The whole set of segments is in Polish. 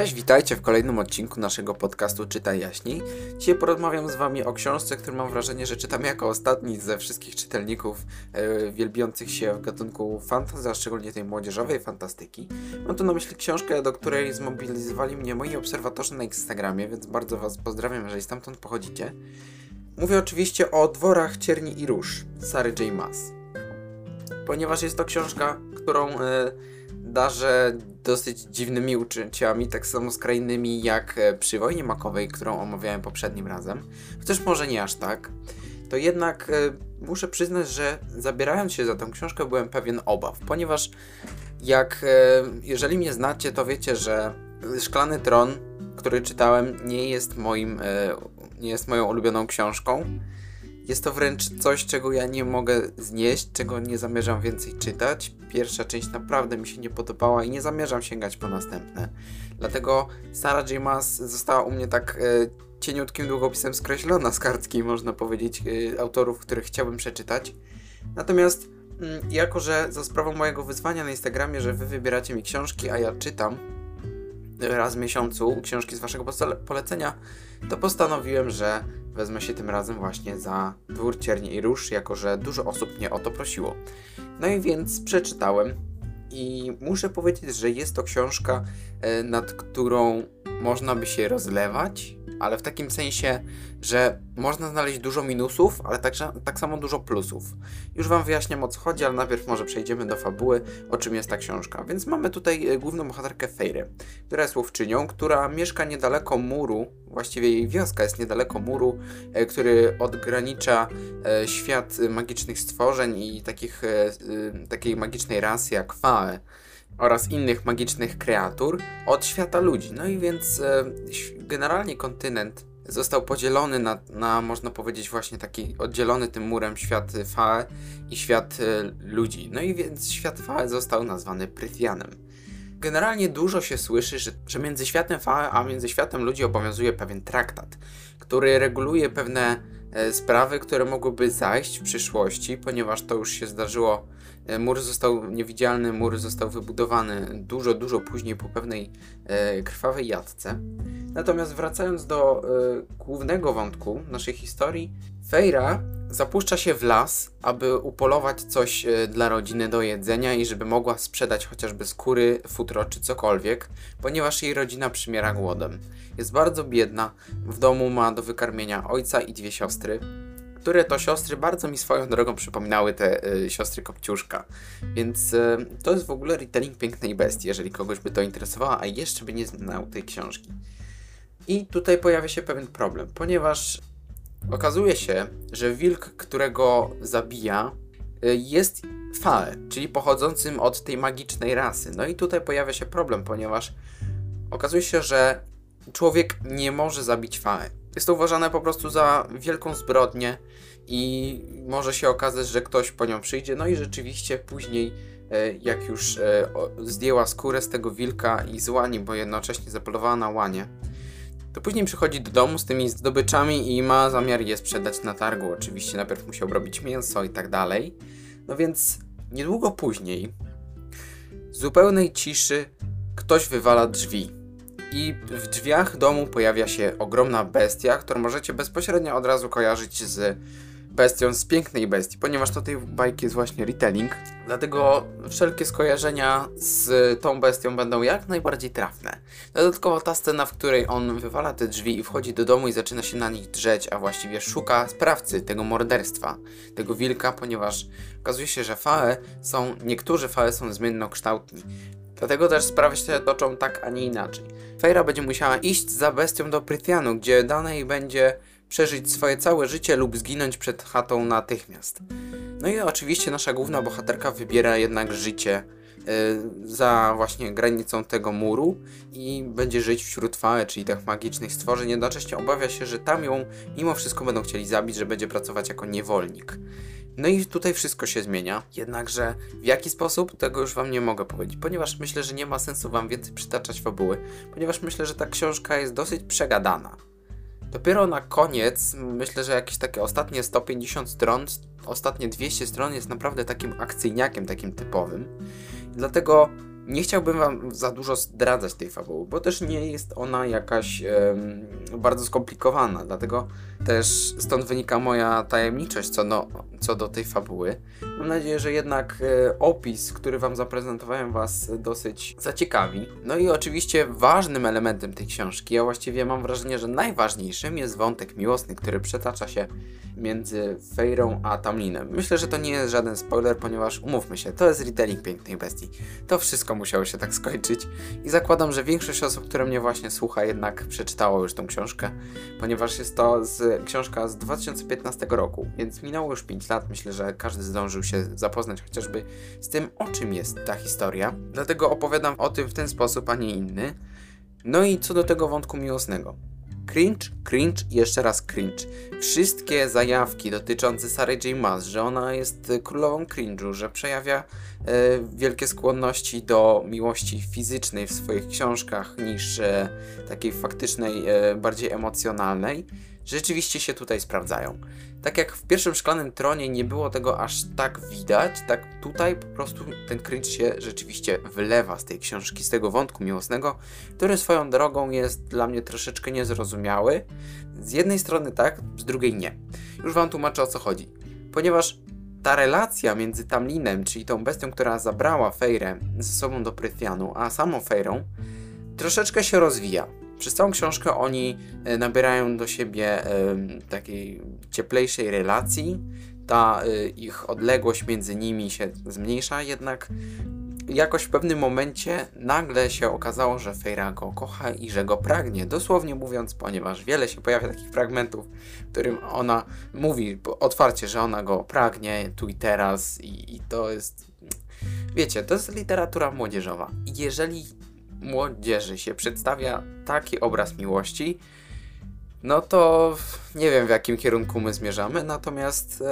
Cześć, witajcie w kolejnym odcinku naszego podcastu Czytaj Jaśniej. Dzisiaj porozmawiam z Wami o książce, którą mam wrażenie, że czytam jako ostatni ze wszystkich czytelników e, wielbiących się w gatunku fantasy, a szczególnie tej młodzieżowej fantastyki. Mam tu na myśli książkę, do której zmobilizowali mnie moi obserwatorzy na Instagramie, więc bardzo Was pozdrawiam, jeżeli stamtąd pochodzicie. Mówię oczywiście o Dworach Cierni i Róż Sary J. Maas. Ponieważ jest to książka, którą... E, darzę dosyć dziwnymi uczuciami, tak samo skrajnymi jak e, przy wojnie makowej, którą omawiałem poprzednim razem. Chociaż może nie aż tak. To jednak e, muszę przyznać, że zabierając się za tą książkę byłem pewien obaw, ponieważ jak e, jeżeli mnie znacie, to wiecie, że Szklany Tron, który czytałem, nie jest moim, nie jest moją ulubioną książką. Jest to wręcz coś, czego ja nie mogę znieść, czego nie zamierzam więcej czytać. Pierwsza część naprawdę mi się nie podobała i nie zamierzam sięgać po następne. Dlatego Sarah J. Maas została u mnie tak e, cieniutkim długopisem skreślona z kartki, można powiedzieć, e, autorów, których chciałbym przeczytać. Natomiast mm, jako, że za sprawą mojego wyzwania na Instagramie, że wy wybieracie mi książki, a ja czytam raz w miesiącu książki z waszego polecenia, to postanowiłem, że wezmę się tym razem właśnie za Dwór Cierni i Róż, jako że dużo osób mnie o to prosiło. No i więc przeczytałem i muszę powiedzieć, że jest to książka, e, nad którą można by się rozlewać, ale w takim sensie, że można znaleźć dużo minusów, ale także, tak samo dużo plusów. Już Wam wyjaśniam o co chodzi, ale najpierw może przejdziemy do fabuły, o czym jest ta książka. Więc mamy tutaj e, główną bohaterkę Fejrę, która jest łowczynią, która mieszka niedaleko muru, właściwie jej wioska jest niedaleko muru, e, który odgranicza e, świat magicznych stworzeń i takich, takiej magicznej rasy jak Fae oraz innych magicznych kreatur od świata ludzi. No i więc e, generalnie kontynent został podzielony na, na, można powiedzieć, właśnie taki oddzielony tym murem świat Fae i świat e, ludzi. No i więc świat Fae został nazwany Prythianem. Generalnie dużo się słyszy, że, że między światem Fae a między światem ludzi obowiązuje pewien traktat, który reguluje pewne sprawy, które mogłyby zajść w przyszłości, ponieważ to już się zdarzyło E, mur został niewidzialny, mur został wybudowany dużo, dużo później po pewnej e, krwawej jadce. Natomiast wracając do e, głównego wątku naszej historii, Fejra zapuszcza się w las, aby upolować coś e, dla rodziny do jedzenia i żeby mogła sprzedać chociażby skóry, futro czy cokolwiek, ponieważ jej rodzina przymiera głodem. Jest bardzo biedna, w domu ma do wykarmienia ojca i dwie siostry, które to siostry bardzo mi swoją drogą przypominały te y, siostry Kopciuszka. Więc y, to jest w ogóle retelling Pięknej Bestii, jeżeli kogoś by to interesowało, a jeszcze by nie znał tej książki. I tutaj pojawia się pewien problem, ponieważ okazuje się, że wilk, którego zabija, y, jest Fae, czyli pochodzącym od tej magicznej rasy. No i tutaj pojawia się problem, ponieważ okazuje się, że człowiek nie może zabić Fae. Jest to uważane po prostu za wielką zbrodnię i może się okazać, że ktoś po nią przyjdzie. No i rzeczywiście później, e, jak już e, zdjęła skórę z tego wilka i z łani, bo jednocześnie zapolowała na łanie, to później przychodzi do domu z tymi zdobyczami i ma zamiar je sprzedać na targu. Oczywiście najpierw musiał robić mięso i tak dalej. No więc niedługo później, w zupełnej ciszy, ktoś wywala drzwi i w drzwiach domu pojawia się ogromna bestia, którą możecie bezpośrednio od razu kojarzyć z bestią z pięknej bestii, ponieważ to tej bajki jest właśnie retelling. Dlatego wszelkie skojarzenia z tą bestią będą jak najbardziej trafne. Dodatkowo ta scena, w której on wywala te drzwi i wchodzi do domu i zaczyna się na nich drzeć, a właściwie szuka sprawcy tego morderstwa, tego wilka, ponieważ okazuje się, że fae są, niektórzy fae są zmiennokształtni. Dlatego też sprawy się toczą tak, a nie inaczej. Fejra będzie musiała iść za bestią do Prytianu, gdzie danej będzie przeżyć swoje całe życie lub zginąć przed chatą natychmiast. No i oczywiście nasza główna bohaterka wybiera jednak życie yy, za właśnie granicą tego muru i będzie żyć wśród fae, czyli tych magicznych stworzeń. Jednocześnie obawia się, że tam ją mimo wszystko będą chcieli zabić, że będzie pracować jako niewolnik. No i tutaj wszystko się zmienia, jednakże w jaki sposób, tego już Wam nie mogę powiedzieć, ponieważ myślę, że nie ma sensu Wam więcej przytaczać fabuły, ponieważ myślę, że ta książka jest dosyć przegadana. Dopiero na koniec, myślę, że jakieś takie ostatnie 150 stron, ostatnie 200 stron jest naprawdę takim akcyjniakiem, takim typowym. Dlatego Nie chciałbym wam za dużo zdradzać tej fabuły, bo też nie jest ona jakaś bardzo skomplikowana, dlatego też stąd wynika moja tajemniczość co do, co do tej fabuły. Mam nadzieję, że jednak e, opis, który wam zaprezentowałem, was dosyć zaciekawi. No i oczywiście ważnym elementem tej książki, a właściwie mam wrażenie, że najważniejszym jest wątek miłosny, który przetacza się między Fejrą a Tamlinem. Myślę, że to nie jest żaden spoiler, ponieważ umówmy się, to jest retelling Pięknej Bestii. To wszystko musiało się tak skończyć i zakładam, że większość osób, które mnie właśnie słucha, jednak przeczytało już tą książkę, ponieważ jest to z, książka z 2015 roku, więc minęło już 5 lat. Myślę, że każdy zdążył się zapoznać chociażby z tym, o czym jest ta historia. Dlatego opowiadam o tym w ten sposób, a nie inny. No i co do tego wątku miłosnego. Cringe, cringe jeszcze raz cringe. Wszystkie zajawki dotyczące Sary J. Maas, że ona jest królową cringe'u, że przejawia e, wielkie skłonności do miłości fizycznej w swoich książkach niż e, takiej faktycznej, e, bardziej emocjonalnej, rzeczywiście się tutaj sprawdzają. Tak jak w pierwszym szklanym tronie nie było tego aż tak widać, tak tutaj po prostu ten cringe się rzeczywiście wylewa z tej książki, z tego wątku miłosnego, który swoją drogą jest dla mnie troszeczkę niezrozumiały. Z jednej strony tak, z drugiej nie. Już wam tłumaczę o co chodzi. Ponieważ ta relacja między Tamlinem, czyli tą bestią, która zabrała Fejrę ze sobą do Prythianu, a samą Fejrą, troszeczkę się rozwija przez całą książkę oni e, nabierają do siebie takiej cieplejszej relacji. Ta e, ich odległość między nimi się zmniejsza, jednak jakoś w pewnym momencie nagle się okazało, że Fejra go kocha i że go pragnie. Dosłownie mówiąc, ponieważ wiele się pojawia takich fragmentów, w którym ona mówi otwarcie, że ona go pragnie tu i teraz i, i to jest... Wiecie, to jest literatura młodzieżowa. Jeżeli młodzieży się przedstawia taki obraz miłości, no to nie wiem w jakim kierunku my zmierzamy, natomiast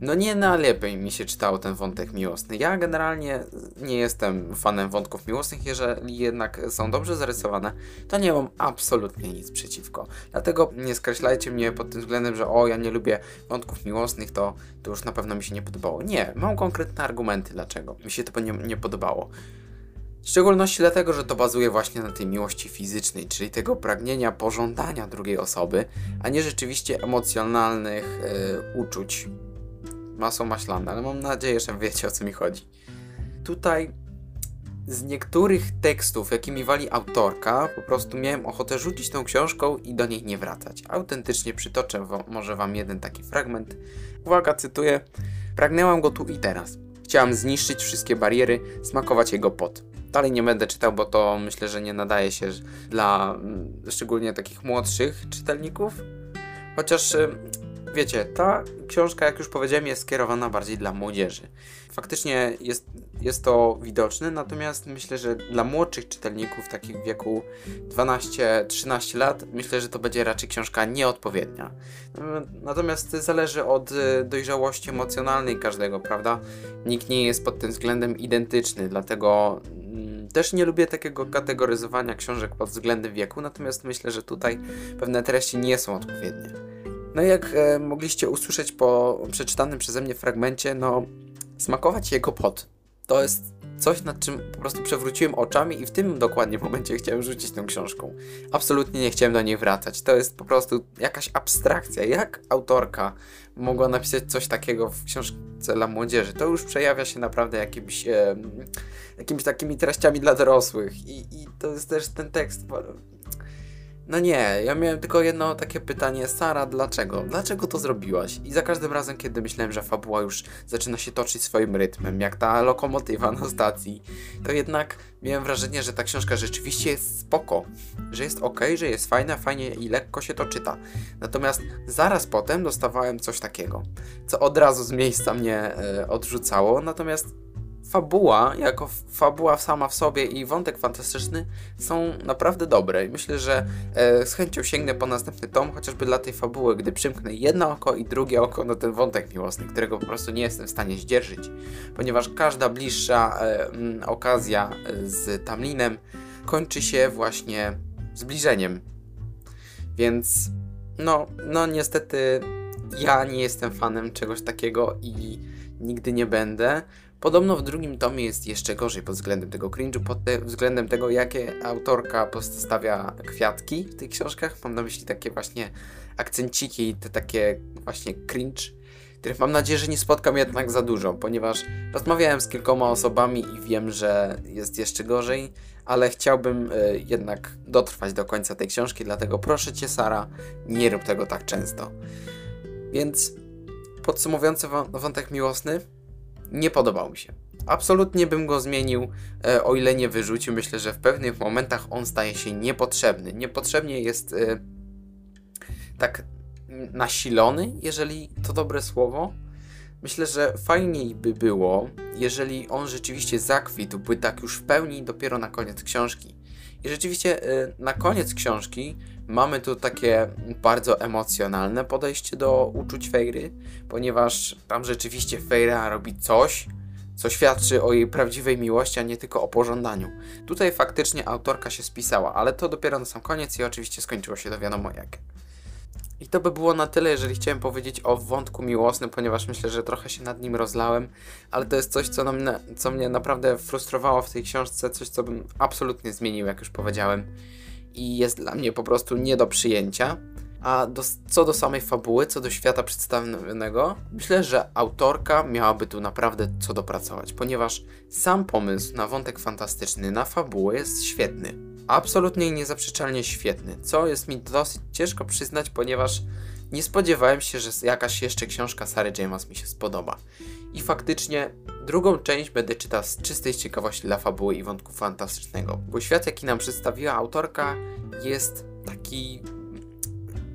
no nie najlepiej mi się czytało ten wątek miłosny. Ja generalnie nie jestem fanem wątków miłosnych, jeżeli jednak są dobrze zarysowane, to nie mam absolutnie nic przeciwko. Dlatego nie skreślajcie mnie pod tym względem, że o, ja nie lubię wątków miłosnych, to, to już na pewno mi się nie podobało. Nie, mam konkretne argumenty, dlaczego mi się to nie, nie podobało. W szczególności dlatego, że to bazuje właśnie na tej miłości fizycznej, czyli tego pragnienia pożądania drugiej osoby, a nie rzeczywiście emocjonalnych yy, uczuć. Masą maślane, ale mam nadzieję, że wiecie o co mi chodzi. Tutaj z niektórych tekstów, jakimi wali autorka, po prostu miałem ochotę rzucić tą książką i do niej nie wracać. Autentycznie przytoczę może wam jeden taki fragment. Uwaga, cytuję. Pragnęłam go tu i teraz. Chciałam zniszczyć wszystkie bariery, smakować jego pot. Dalej nie będę czytał, bo to myślę, że nie nadaje się dla mm, szczególnie takich młodszych czytelników. Chociaż y, wiecie, ta książka, jak już powiedziałem, jest skierowana bardziej dla młodzieży. Faktycznie jest, jest to widoczne, natomiast myślę, że dla młodszych czytelników, takich w wieku 12-13 lat, myślę, że to będzie raczej książka nieodpowiednia. Natomiast zależy od y, dojrzałości emocjonalnej każdego, prawda? Nikt nie jest pod tym względem identyczny, dlatego też nie lubię takiego kategoryzowania książek pod względem wieku, natomiast myślę, że tutaj pewne treści nie są odpowiednie. No jak e, mogliście usłyszeć po przeczytanym przeze mnie fragmencie, no smakować jego pot. To jest coś, nad czym po prostu przewróciłem oczami i w tym dokładnie momencie chciałem rzucić tą książką. Absolutnie nie chciałem do niej wracać. To jest po prostu jakaś abstrakcja. Jak autorka mogła napisać coś takiego w książce dla młodzieży? To już przejawia się naprawdę jakimiś, e, jakimiś takimi treściami dla dorosłych. I, I to jest też ten tekst no nie, ja miałem tylko jedno takie pytanie, Sara, dlaczego? Dlaczego to zrobiłaś? I za każdym razem, kiedy myślałem, że fabuła już zaczyna się toczyć swoim rytmem, jak ta lokomotywa na stacji, to jednak miałem wrażenie, że ta książka rzeczywiście jest spoko, że jest ok, że jest fajna, fajnie i lekko się to czyta. Natomiast zaraz potem dostawałem coś takiego, co od razu z miejsca mnie e, odrzucało, natomiast fabuła, jako fabuła sama w sobie i wątek fantastyczny są naprawdę dobre. Myślę, że e, z chęcią sięgnę po następny tom, chociażby dla tej fabuły, gdy przymknę jedno oko i drugie oko na ten wątek miłosny, którego po prostu nie jestem w stanie zdzierżyć. Ponieważ każda bliższa e, m, okazja e, z Tamlinem kończy się właśnie zbliżeniem. Więc no, no niestety ja nie jestem fanem czegoś takiego i nigdy nie będę. Podobno w drugim tomie jest jeszcze gorzej pod względem tego cringe'u, pod te, względem tego, jakie autorka postawia kwiatki w tych książkach. Mam na myśli takie właśnie akcenciki i te takie właśnie cringe, których mam nadzieję, że nie spotkam jednak za dużo, ponieważ rozmawiałem z kilkoma osobami i wiem, że jest jeszcze gorzej, ale chciałbym y, jednak dotrwać do końca tej książki, dlatego proszę Cię, Sara, nie rób tego tak często. Więc podsumowujący wątek miłosny, nie podobał mi się. Absolutnie bym go zmienił, e, o ile nie wyrzucił. Myślę, że w pewnych momentach on staje się niepotrzebny. Niepotrzebnie jest e, tak nasilony, jeżeli to dobre słowo. Myślę, że fajniej by było, jeżeli on rzeczywiście zakwitłby tak już w pełni dopiero na koniec książki. I rzeczywiście e, na koniec książki mamy tu takie bardzo emocjonalne podejście do uczuć Fejry, ponieważ tam rzeczywiście Fejra robi coś, co świadczy o jej prawdziwej miłości, a nie tylko o pożądaniu. Tutaj faktycznie autorka się spisała, ale to dopiero na sam koniec i oczywiście skończyło się to wiadomo jak. I to by było na tyle, jeżeli chciałem powiedzieć o wątku miłosnym, ponieważ myślę, że trochę się nad nim rozlałem, ale to jest coś, co, mnie, co mnie naprawdę frustrowało w tej książce, coś, co bym absolutnie zmienił, jak już powiedziałem i jest dla mnie po prostu nie do przyjęcia. A do, co do samej fabuły, co do świata przedstawionego, myślę, że autorka miałaby tu naprawdę co dopracować, ponieważ sam pomysł na wątek fantastyczny, na fabułę jest świetny. Absolutnie i niezaprzeczalnie świetny, co jest mi dosyć ciężko przyznać, ponieważ nie spodziewałem się, że jakaś jeszcze książka Sary James mi się spodoba. I faktycznie drugą część będę czytał z czystej ciekawości dla fabuły i wątku fantastycznego, bo świat, jaki nam przedstawiła autorka, jest taki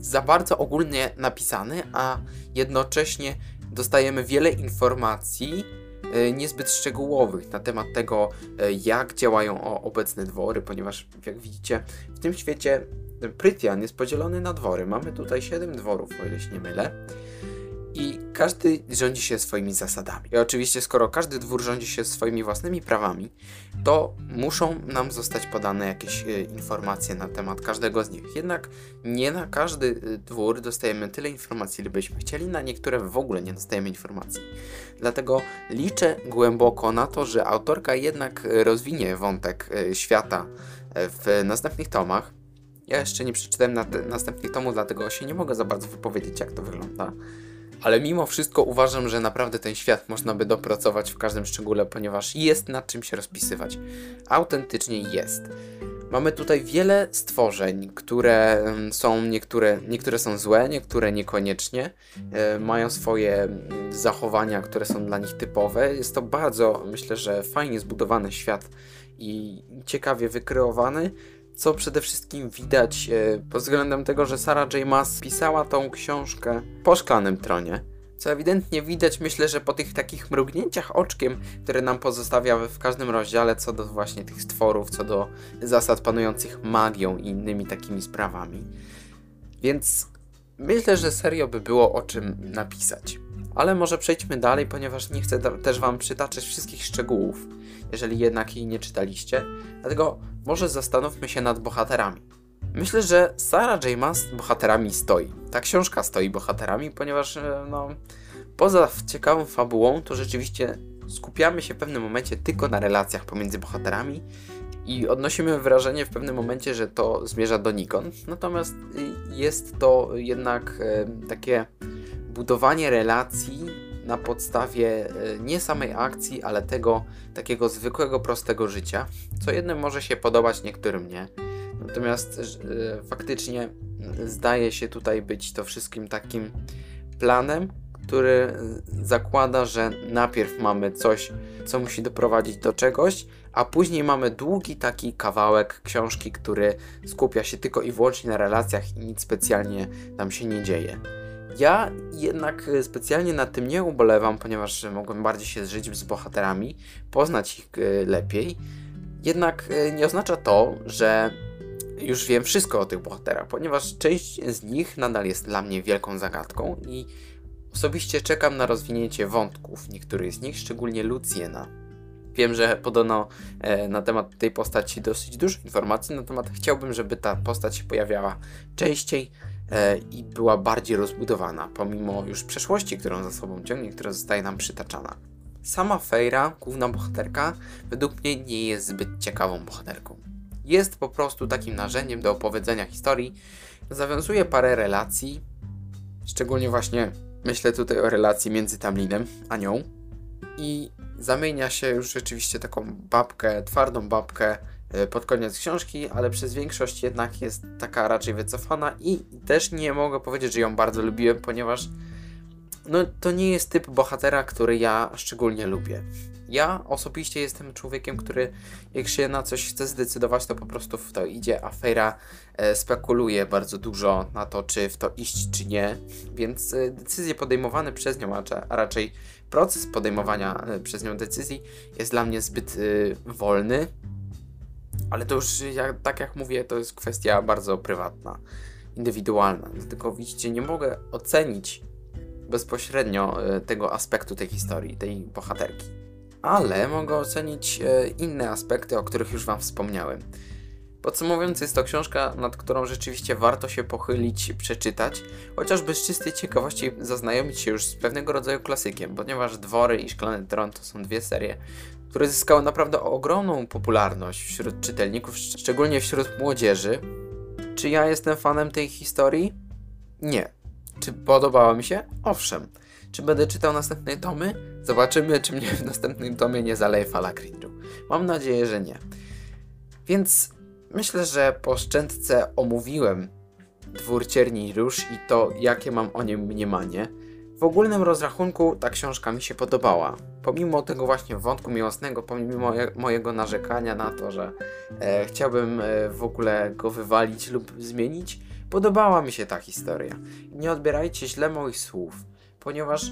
za bardzo ogólnie napisany, a jednocześnie dostajemy wiele informacji e, niezbyt szczegółowych na temat tego, e, jak działają obecne dwory, ponieważ jak widzicie, w tym świecie Prytian jest podzielony na dwory. Mamy tutaj 7 dworów, o ile się nie mylę i każdy rządzi się swoimi zasadami. I oczywiście, skoro każdy dwór rządzi się swoimi własnymi prawami, to muszą nam zostać podane jakieś y, informacje na temat każdego z nich. Jednak nie na każdy y, dwór dostajemy tyle informacji, ile byśmy chcieli, na niektóre w ogóle nie dostajemy informacji. Dlatego liczę głęboko na to, że autorka jednak rozwinie wątek y, świata w następnych tomach. Ja jeszcze nie przeczytałem na następnych tomów, dlatego się nie mogę za bardzo wypowiedzieć, jak to wygląda ale mimo wszystko uważam, że naprawdę ten świat można by dopracować w każdym szczególe, ponieważ jest nad czym się rozpisywać. Autentycznie jest. Mamy tutaj wiele stworzeń, które są niektóre, niektóre są złe, niektóre niekoniecznie. E, mają swoje zachowania, które są dla nich typowe. Jest to bardzo, myślę, że fajnie zbudowany świat i ciekawie wykreowany co przede wszystkim widać e, pod względem tego, że Sarah J. Maas pisała tą książkę po szklanym tronie. Co ewidentnie widać, myślę, że po tych takich mrugnięciach oczkiem, które nam pozostawia w każdym rozdziale, co do właśnie tych stworów, co do zasad panujących magią i innymi takimi sprawami. Więc myślę, że serio by było o czym napisać. Ale może przejdźmy dalej, ponieważ nie chcę też Wam przytaczać wszystkich szczegółów, jeżeli jednak jej nie czytaliście. Dlatego może zastanówmy się nad bohaterami. Myślę, że Sarah J. Maas bohaterami stoi. Ta książka stoi bohaterami, ponieważ e, no, poza ciekawą fabułą, to rzeczywiście skupiamy się w pewnym momencie tylko na relacjach pomiędzy bohaterami i odnosimy wrażenie w pewnym momencie, że to zmierza donikąd. Natomiast y, jest to jednak e, takie budowanie relacji na podstawie e, nie samej akcji, ale tego takiego zwykłego, prostego życia, co jednym może się podobać, niektórym nie. Natomiast e, faktycznie zdaje się tutaj być to wszystkim takim planem, który zakłada, że najpierw mamy coś, co musi doprowadzić do czegoś, a później mamy długi taki kawałek książki, który skupia się tylko i wyłącznie na relacjach i nic specjalnie tam się nie dzieje. Ja jednak e, specjalnie na tym nie ubolewam, ponieważ mogłem bardziej się zżyć z bohaterami, poznać ich e, lepiej. Jednak e, nie oznacza to, że już wiem wszystko o tych bohaterach, ponieważ część z nich nadal jest dla mnie wielką zagadką i osobiście czekam na rozwinięcie wątków niektórych z nich, szczególnie Luciena. Wiem, że podano na temat tej postaci dosyć dużo informacji, natomiast chciałbym, żeby ta postać się pojawiała częściej, e, i była bardziej rozbudowana, pomimo już przeszłości, którą za sobą ciągnie, która zostaje nam przytaczana. Sama Fejra, główna bohaterka, według mnie nie jest zbyt ciekawą bohaterką. Jest po prostu takim narzędziem do opowiedzenia historii, zawiązuje parę relacji, szczególnie właśnie myślę tutaj o relacji między Tamlinem a nią i zamienia się już rzeczywiście taką babkę, twardą babkę e, pod koniec książki, ale przez większość jednak jest taka raczej wycofana i też nie mogę powiedzieć, że ją bardzo lubiłem, ponieważ no to nie jest typ bohatera, który ja szczególnie lubię. Ja osobiście jestem człowiekiem, który jak się na coś chce zdecydować, to po prostu w to idzie, a Fejra e, spekuluje bardzo dużo na to, czy w to iść, czy nie, więc e, decyzje podejmowane przez nią, a, raczej proces podejmowania e, przez nią decyzji jest dla mnie zbyt e, wolny, ale to już, jak, tak jak mówię, to jest kwestia bardzo prywatna, indywidualna, dlatego widzicie, nie mogę ocenić bezpośrednio e, tego aspektu tej historii, tej bohaterki. Ale mogę ocenić e, inne aspekty, o których już Wam wspomniałem. Podsumowując, jest to książka, nad którą rzeczywiście warto się pochylić, przeczytać, chociażby z czystej ciekawości zaznajomić się już z pewnego rodzaju klasykiem, ponieważ Dwory i Szklany Tron to są dwie serie, które zyskały naprawdę ogromną popularność wśród czytelników, szczególnie wśród młodzieży. Czy ja jestem fanem tej historii? Nie. Czy podobała mi się? Owszem. Czy będę czytał następne tomy? Zobaczymy, czy mnie w następnym tomie nie zaleje fala cringe'u. Mam nadzieję, że nie. Więc myślę, że po szczętce omówiłem Dwór Cierni Róż i to, jakie mam o nim mniemanie. W ogólnym rozrachunku ta książka mi się podobała. Pomimo tego właśnie wątku miłosnego, pomimo moje, mojego narzekania na to, że e, chciałbym e, w ogóle go wywalić lub zmienić, Podobała mi się ta historia. Nie odbierajcie źle moich słów, ponieważ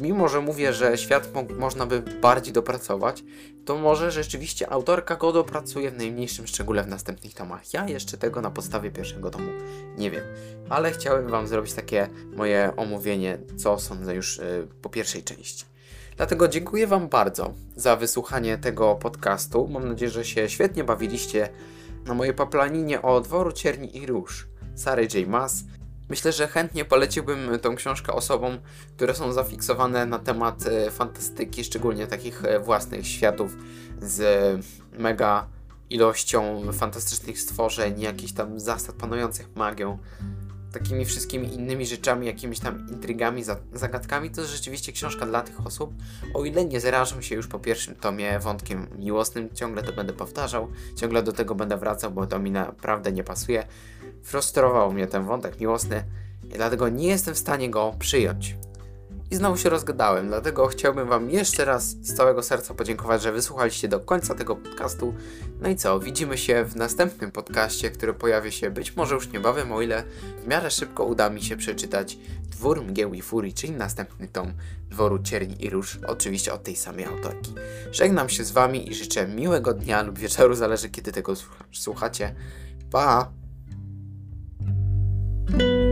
mimo, że mówię, że świat mo można by bardziej dopracować, to może rzeczywiście autorka go dopracuje w najmniejszym szczególe w następnych tomach. Ja jeszcze tego na podstawie pierwszego tomu nie wiem, ale chciałem Wam zrobić takie moje omówienie, co sądzę już yy, po pierwszej części. Dlatego dziękuję Wam bardzo za wysłuchanie tego podcastu. Mam nadzieję, że się świetnie bawiliście na mojej paplaninie o dworu cierni i róż. Sary J. Maas. Myślę, że chętnie poleciłbym tą książkę osobom, które są zafiksowane na temat e, fantastyki, szczególnie takich e, własnych światów z mega ilością fantastycznych stworzeń, jakichś tam zasad panujących magią, takimi wszystkimi innymi rzeczami, jakimiś tam intrygami, zagadkami. To jest rzeczywiście książka dla tych osób. O ile nie zarażą się już po pierwszym tomie wątkiem miłosnym, ciągle to będę powtarzał, ciągle do tego będę wracał, bo to mi naprawdę nie pasuje. Frustrował mnie ten wątek miłosny i dlatego nie jestem w stanie go przyjąć. I znowu się rozgadałem, dlatego chciałbym Wam jeszcze raz z całego serca podziękować, że wysłuchaliście do końca tego podcastu. No i co, widzimy się w następnym podcaście, który pojawi się być może już niebawem, o ile w miarę szybko uda mi się przeczytać Dwór Mgieł i Furii, czyli następny tom Dworu Cierni i Róż, oczywiście od tej samej autorki. Żegnam się z Wami i życzę miłego dnia lub wieczoru, zależy kiedy tego słuchacie. Pa! Thank you.